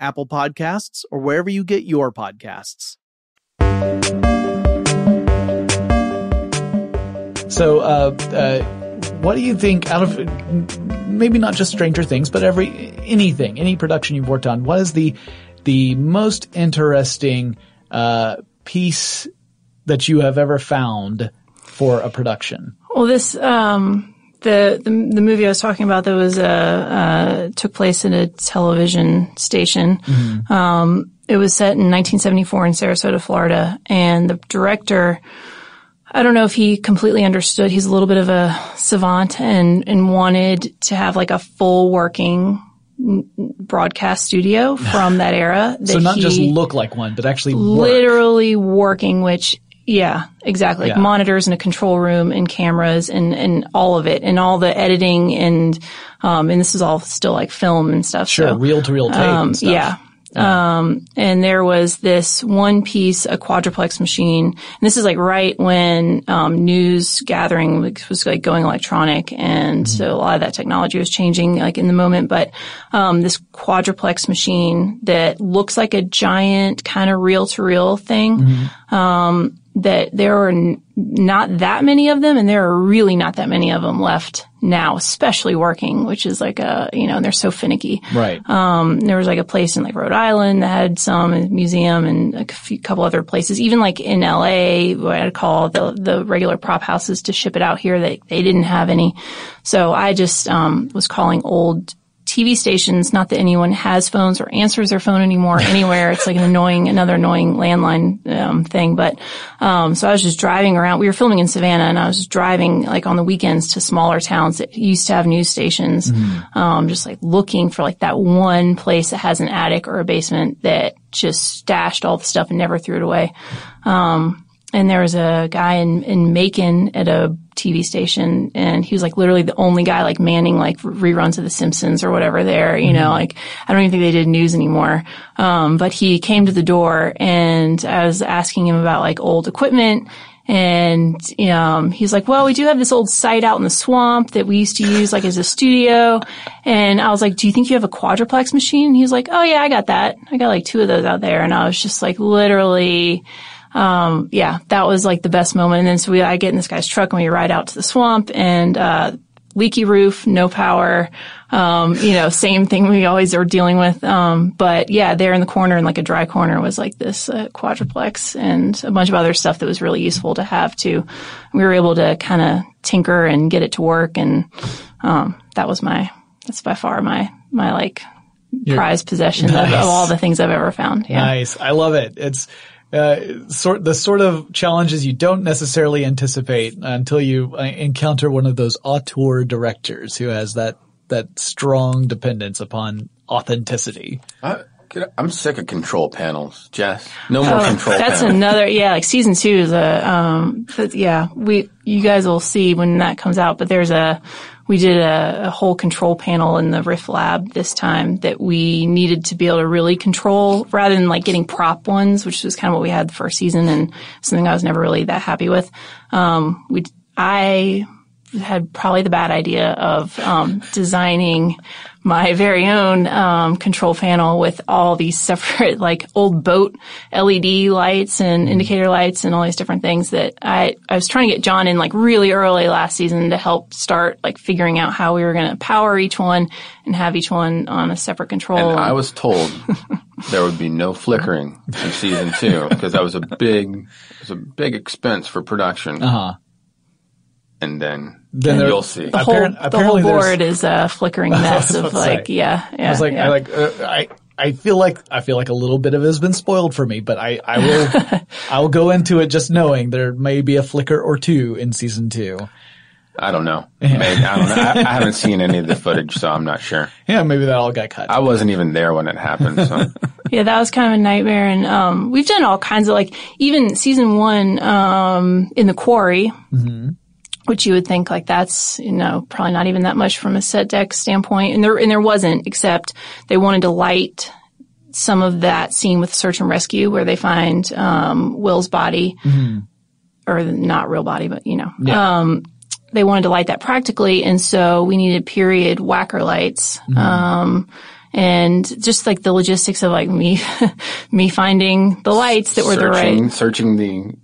Apple Podcasts, or wherever you get your podcasts. So, uh, uh, what do you think out of maybe not just Stranger Things, but every anything, any production you've worked on? What is the the most interesting uh, piece that you have ever found for a production? Well, this um, the, the the movie I was talking about that was uh, uh, took place in a television station. Um, it was set in 1974 in Sarasota, Florida, and the director. I don't know if he completely understood. He's a little bit of a savant and, and wanted to have like a full working broadcast studio *laughs* from that era. That So not just look like one, but actually work. literally working, which yeah, exactly. Like monitors and a control room and cameras and, and all of it and all the editing and, um, and this is all still like film and stuff. Sure, reel to reel tape um, stuff. yeah. Um, and there was this one piece, a quadruplex machine. And this is like right when, um, news gathering was like going electronic. And Mm-hmm. so a lot of that technology was changing like in the moment. But, um, this quadruplex machine that looks like a giant kind of reel to reel thing. Mm-hmm. Um, that there are n- not that many of them and there are really not that many of them left now, especially working, which is like a, you know, they're so finicky. Right. Um, there was like a place in like Rhode Island that had some a museum and a few, couple other places. Even like in LA, where I'd call the the regular prop houses to ship it out here. They they didn't have any, so I just um, was calling old. TV stations, not that anyone has phones or answers their phone anymore *laughs* anywhere. It's like an annoying, another annoying landline um, thing. But um, so I was just driving around. We were filming in Savannah, and I was driving like on the weekends to smaller towns that used to have news stations, um, just like looking for like that one place that has an attic or a basement that just stashed all the stuff and never threw it away. Um, and there was a guy in, in Macon at a TV station and he was like literally the only guy like manning like reruns of The Simpsons or whatever there, you know, like I don't even think they did news anymore. Um, but he came to the door and I was asking him about like old equipment and um, he's like, well, we do have this old site out in the swamp that we used to use like as a studio. And I was like, do you think you have a quadruplex machine? And he's like, oh yeah, I got that. I got like two of those out there. And I was just like literally, um, yeah, that was like the best moment. And then so we, I get in this guy's truck and we ride out to the swamp and, uh, leaky roof, no power, um, you know, same thing we always are dealing with. Um, but yeah, there in the corner in like a dry corner was like this uh, quadruplex and a bunch of other stuff that was really useful to have too. We were able to kind of tinker and get it to work. And, um, that was my, that's by far my, my like prized possession of, of all the things I've ever found. Yeah. Nice. I love it. It's uh, sort the sort of challenges you don't necessarily anticipate until you uh, encounter one of those auteur directors who has that that strong dependence upon authenticity. I, I'm sick of control panels, Jess. No more control Oh, That's panels. another, yeah, like season two is a, um, yeah, we, you guys will see when that comes out, but there's a, we did a, a whole control panel in the Rift Lab this time that we needed to be able to really control rather than like getting prop ones, which was kind of what we had the first season and something I was never really that happy with. Um, we, I had probably the bad idea of um, designing my very own um, control panel with all these separate *laughs* like old boat LED lights and indicator lights and all these different things that I I was trying to get John in like really early last season to help start like figuring out how we were going to power each one and have each one on a separate control. And I was told *laughs* there would be no flickering in season two because that was a big, it was a big expense for production. Uh huh. And then, Then and there- you'll see. the whole, apparent- the whole board is a flickering *laughs* mess of like say. yeah yeah. I was like, yeah. I like, uh, I, I feel like, I feel like a little bit of it has been spoiled for me, but I, I will, *laughs* I'll go into it just knowing there may be a flicker or two in season two. I don't know. *laughs* Maybe, I don't know. I, I haven't seen any of the footage, so I'm not sure. Yeah, maybe that all got cut. I wasn't even there when it happened. So Yeah, that was kind of a nightmare. And, um, we've done all kinds of like, even season one, um, in the quarry, which you would think like that's, you know, probably not even that much from a set deck standpoint. And there, and there wasn't, except they wanted to light some of that scene with search and rescue where they find, um, Will's body or not real body, but you know, um, they wanted to light that practically. And so we needed period whacker lights. Um, and just like the logistics of like me, *laughs* me finding the lights that were the right searching, searching the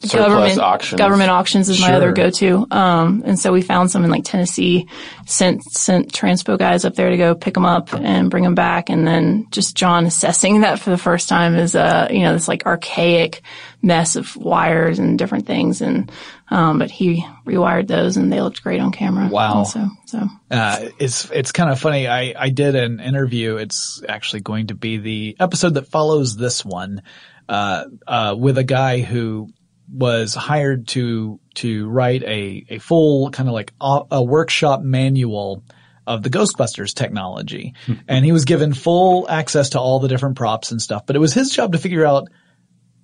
surplus government auctions. government auctions is my other go-to. Um, and so we found some in like Tennessee, sent sent transpo guys up there to go pick them up and bring them back, and then just John assessing that for the first time is uh you know this like archaic mess of wires and different things, and um, but he rewired those and they looked great on camera. Wow. So so Uh, it's it's kind of funny. I I did an interview. It's actually going to be the episode that follows this one, with a guy who was hired to to write a a full kind of like a, a workshop manual of the Ghostbusters technology. and he was given full access to all the different props and stuff, but it was his job to figure out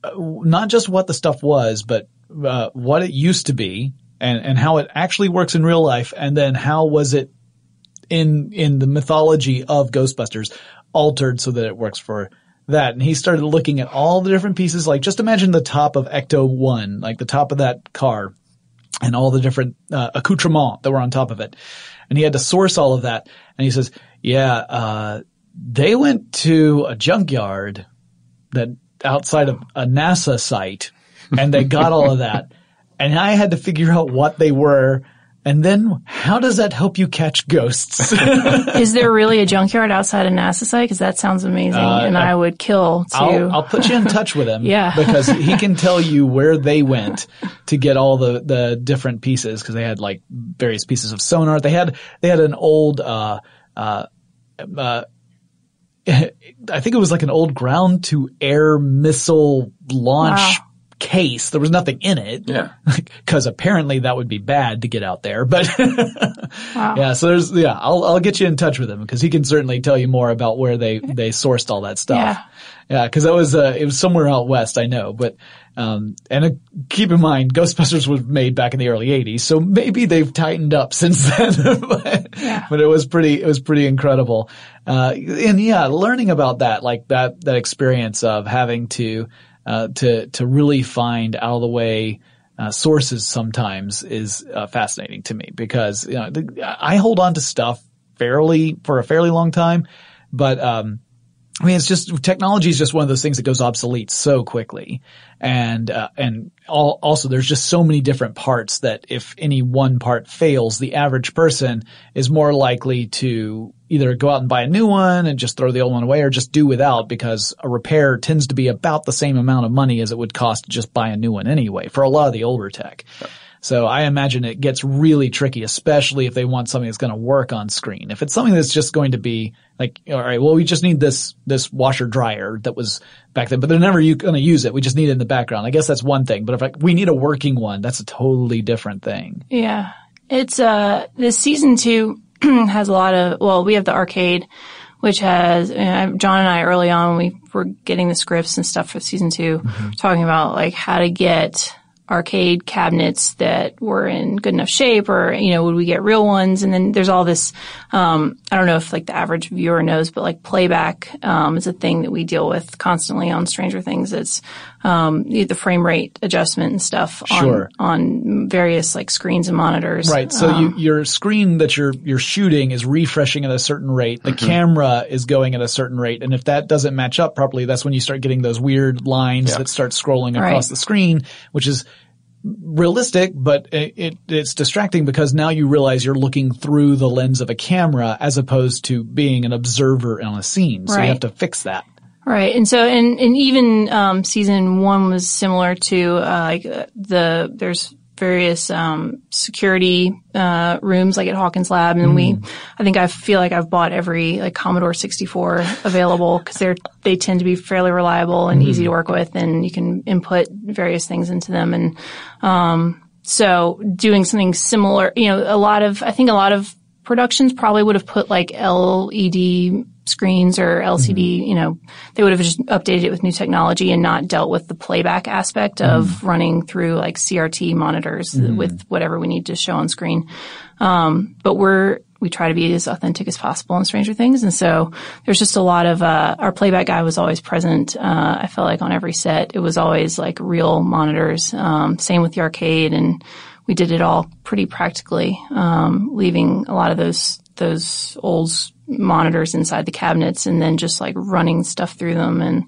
uh, not just what the stuff was, but uh, what it used to be and, and how it actually works in real life. And then how was it in, in the mythology of Ghostbusters altered so that it works for that. And he started looking at all the different pieces. Like just imagine the top of Ecto 1, like the top of that car and all the different uh, accoutrements that were on top of it. And he had to source all of that. And he says, yeah, uh, they went to a junkyard that outside of a NASA site and they got all of that. *laughs* And I had to figure out what they were and then how does that help you catch ghosts? *laughs* Is there really a junkyard outside of NASA site? Because that sounds amazing, uh, and I would kill to. I'll, I'll, put you in *laughs* touch with him. yeah, because he can tell you where they went to get all the the different pieces. Because they had like various pieces of sonar. They had they had an old. Uh, uh, uh, *laughs* I think it was like an old ground to air missile launch wow case. There was nothing in it. Yeah. *laughs* Cause apparently that would be bad to get out there. But *laughs* wow. yeah, so there's, yeah, I'll, I'll get you in touch with him because he can certainly tell you more about where they, they sourced all that stuff. Yeah. Yeah. Cause that was, uh, it was somewhere out west, I know, but, um, and uh, keep in mind, Ghostbusters was made back in the early 80s, so maybe they've tightened up *laughs* since then. but, yeah. but, it was pretty, it was pretty incredible. Uh, and yeah, learning about that, like that, that experience of having to, uh, to to really find out of the way uh, sources sometimes is uh, fascinating to me because you know, the, I hold on to stuff fairly for a fairly long time, but um, I mean, it's just technology is just one of those things that goes obsolete so quickly, and uh, and all, also there's just so many different parts that if any one part fails, the average person is more likely to either go out and buy a new one and just throw the old one away, or just do without because a repair tends to be about the same amount of money as it would cost to just buy a new one anyway for a lot of the older tech. So I imagine it gets really tricky, especially if they want something that's going to work on screen. If it's something that's just going to be like, all right, well, we just need this, this washer dryer that was back then, but they're never going to use it. We just need it in the background. I guess that's one thing, but if like, we need a working one, that's a totally different thing. Yeah. It's, uh, this season two *clears throat* has a lot of, well, we have the arcade, which has uh, John and I early on we were getting the scripts and stuff for season 2 mm-hmm. talking about like how to get arcade cabinets that were in good enough shape or, you know, would we get real ones? And then there's all this, um, I don't know if like the average viewer knows, but like playback, um, is a thing that we deal with constantly on Stranger Things. It's, um, the frame rate adjustment and stuff on, sure. on various like screens and monitors. Right. So you, um, your screen that you're, you're shooting is refreshing at a certain rate. The mm-hmm. camera is going at a certain rate. And if that doesn't match up properly, that's when you start getting those weird lines yep. that start scrolling across right. the screen, which is, realistic, but it, it, it's distracting because now you realize you're looking through the lens of a camera as opposed to being an observer on a scene. So right. you have to fix that. Right. And so, and, and even, um, season one was similar to, uh, like uh, the, there's various um, security uh, rooms like at Hawkins Lab, and mm. we, I think I feel like I've bought every like Commodore 64 available because they're they tend to be fairly reliable and mm. easy to work with, and you can input various things into them, and um, so doing something similar, you know, a lot of I think a lot of productions probably would have put like LED screens or LCD, mm-hmm. you know, they would have just updated it with new technology and not dealt with the playback aspect of mm-hmm. running through like CRT monitors mm-hmm. with whatever we need to show on screen. Um, but we're, we try to be as authentic as possible in Stranger Things. And so there's just a lot of, uh, our playback guy was always present. Uh, I felt like on every set, it was always like real monitors. Um, same with the arcade and we did it all pretty practically, um, leaving a lot of those, those old monitors inside the cabinets and then just like running stuff through them and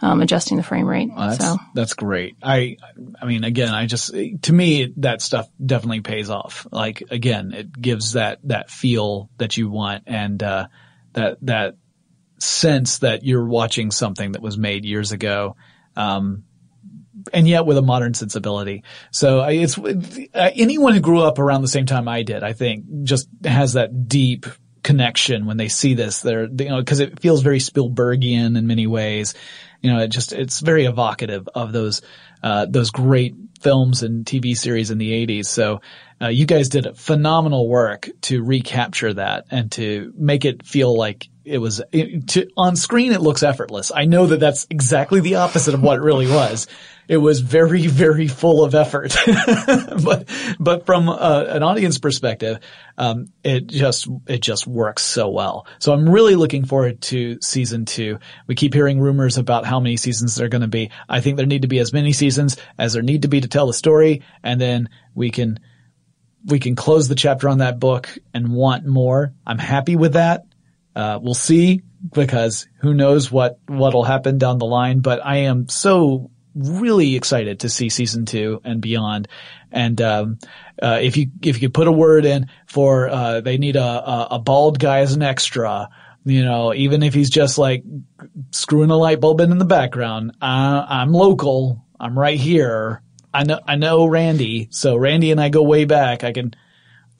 um, adjusting the frame rate. Well, that's, so that's great. I, I mean, again, I just, to me, that stuff definitely pays off. Like, again, it gives that, that feel that you want and, uh, that, that sense that you're watching something that was made years ago. Um, and yet with a modern sensibility. So it's anyone who grew up around the same time I did, I think, just has that deep connection when they see this. They're, you know, cause it feels very Spielbergian in many ways. You know, it just it's very evocative of those uh, those great films and TV series in the 80s. So uh, you guys did phenomenal work to recapture that and to make it feel like it was it, to, on screen. It looks effortless. I know that that's exactly the opposite of what it really was. It was very, very full of effort, *laughs* but but from uh, an audience perspective, um, it just it just works so well. So I'm really looking forward to season two. We keep hearing rumors about how many seasons there are going to be. I think there need to be as many seasons as there need to be to tell the story, and then we can we can close the chapter on that book and want more. I'm happy with that. Uh, we'll see because who knows what what'll happen down the line. But I am so really excited to see season two and beyond. And um, uh, if you if you could put a word in for uh, they need a, a, a bald guy as an extra. You know, even if he's just like screwing a light bulb in in the background, uh, I'm local. I'm right here. I know I know Randy, so Randy and I go way back. I can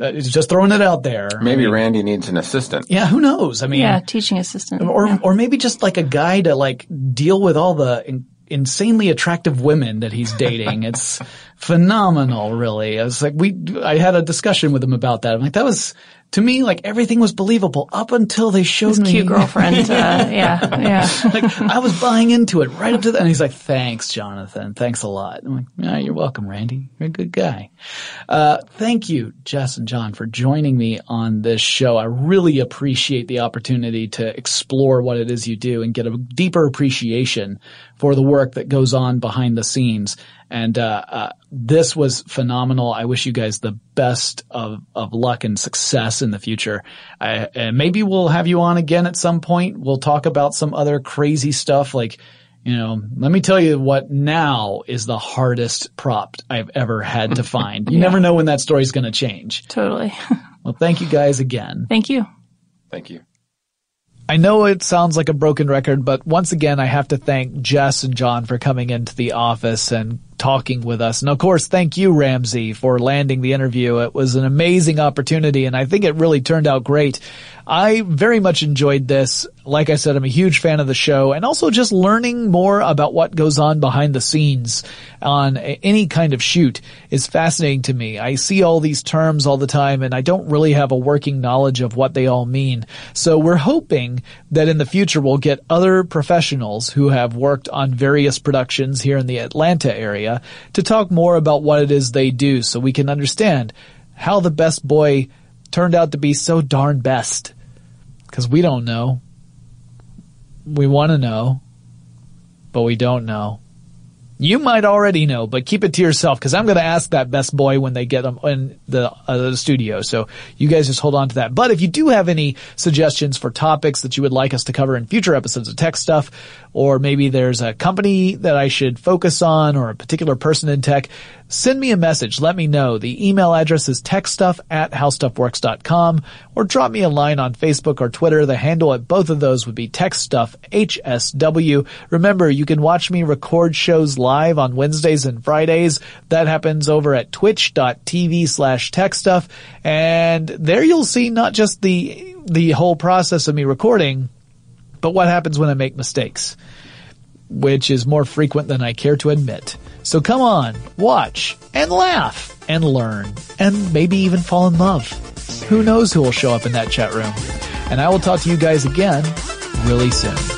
uh, just throwing it out there. Maybe I mean, Randy needs an assistant. Yeah, who knows? I mean, yeah, teaching assistant, or yeah. or maybe just like a guy to like deal with all the in- insanely attractive women that he's dating. it's *laughs* phenomenal, really. I was like, we, I had a discussion with him about that. I'm like, that was to me, like everything was believable up until they showed His me cute girlfriend. uh, *laughs* yeah, yeah. like I was buying into it right up to that. And he's like, "Thanks, Jonathan. Thanks a lot." I'm like, "Yeah, you're welcome, Randy. You're a good guy." Uh, thank you, Jess and John, for joining me on this show. I really appreciate the opportunity to explore what it is you do and get a deeper appreciation for the work that goes on behind the scenes. And uh, uh, this was phenomenal. I wish you guys the best of, of luck and success in the future. I, and maybe we'll have you on again at some point. We'll talk about some other crazy stuff like, you know, let me tell you what now is the hardest prop I've ever had to find. You *laughs* yeah. never know when that story's going to change. Totally. *laughs* well, thank you guys again. Thank you. Thank you. I know it sounds like a broken record, but once again, I have to thank Jess and John for coming into the office and talking with us. And of course, thank you, Ramsey, for landing the interview. It was an amazing opportunity and I think it really turned out great. I very much enjoyed this. Like I said, I'm a huge fan of the show and also just learning more about what goes on behind the scenes on any kind of shoot is fascinating to me. I see all these terms all the time and I don't really have a working knowledge of what they all mean. So we're hoping that in the future we'll get other professionals who have worked on various productions here in the Atlanta area to talk more about what it is they do so we can understand how the best boy turned out to be so darn best. Cause we don't know. We want to know, but we don't know. You might already know, but keep it to yourself because I'm going to ask that best boy when they get them in the, uh, the studio. So you guys just hold on to that. But if you do have any suggestions for topics that you would like us to cover in future episodes of Tech Stuff, or maybe there's a company that I should focus on or a particular person in tech, send me a message. Let me know. The email address is techstuff at howstuffworks.com or drop me a line on Facebook or Twitter. The handle at both of those would be techstuffhsw. Remember, you can watch me record shows live on Wednesdays and Fridays. That happens over at twitch.tv slash techstuff. And there you'll see not just the, the whole process of me recording, but what happens when I make mistakes? Which is more frequent than I care to admit. So come on, watch, and laugh, and learn, and maybe even fall in love. Who knows who will show up in that chat room? And I will talk to you guys again really soon.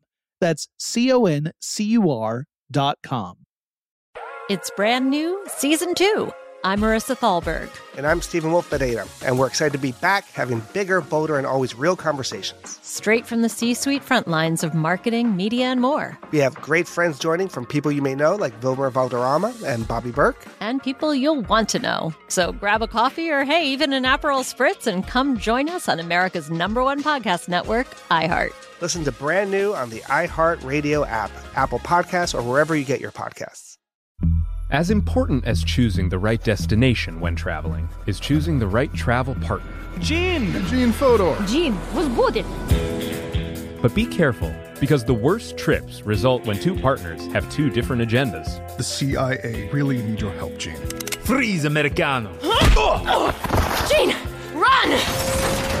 That's C O N C U R dot com. It's brand new, season two. I'm Marisa Thalberg. And I'm Steven Wolfe Pereira, and we're excited to be back having bigger, bolder, and always real conversations. Straight from the C suite front lines of marketing, media, and more. We have great friends joining from people you may know, like Wilmer Valderrama and Bobby Berk. And people you'll want to know. So grab a coffee or, hey, even an Aperol Spritz and come join us on America's number one podcast network, iHeart. Listen to brand new on the iHeart Radio app, Apple Podcasts, or wherever you get your podcasts. As important as choosing the right destination when traveling is choosing the right travel partner. Gene! Gene Fodor! Gene, was good! But be careful, because the worst trips result when two partners have two different agendas. The CIA really need your help, Gene. Freeze, Americano! Gene, run!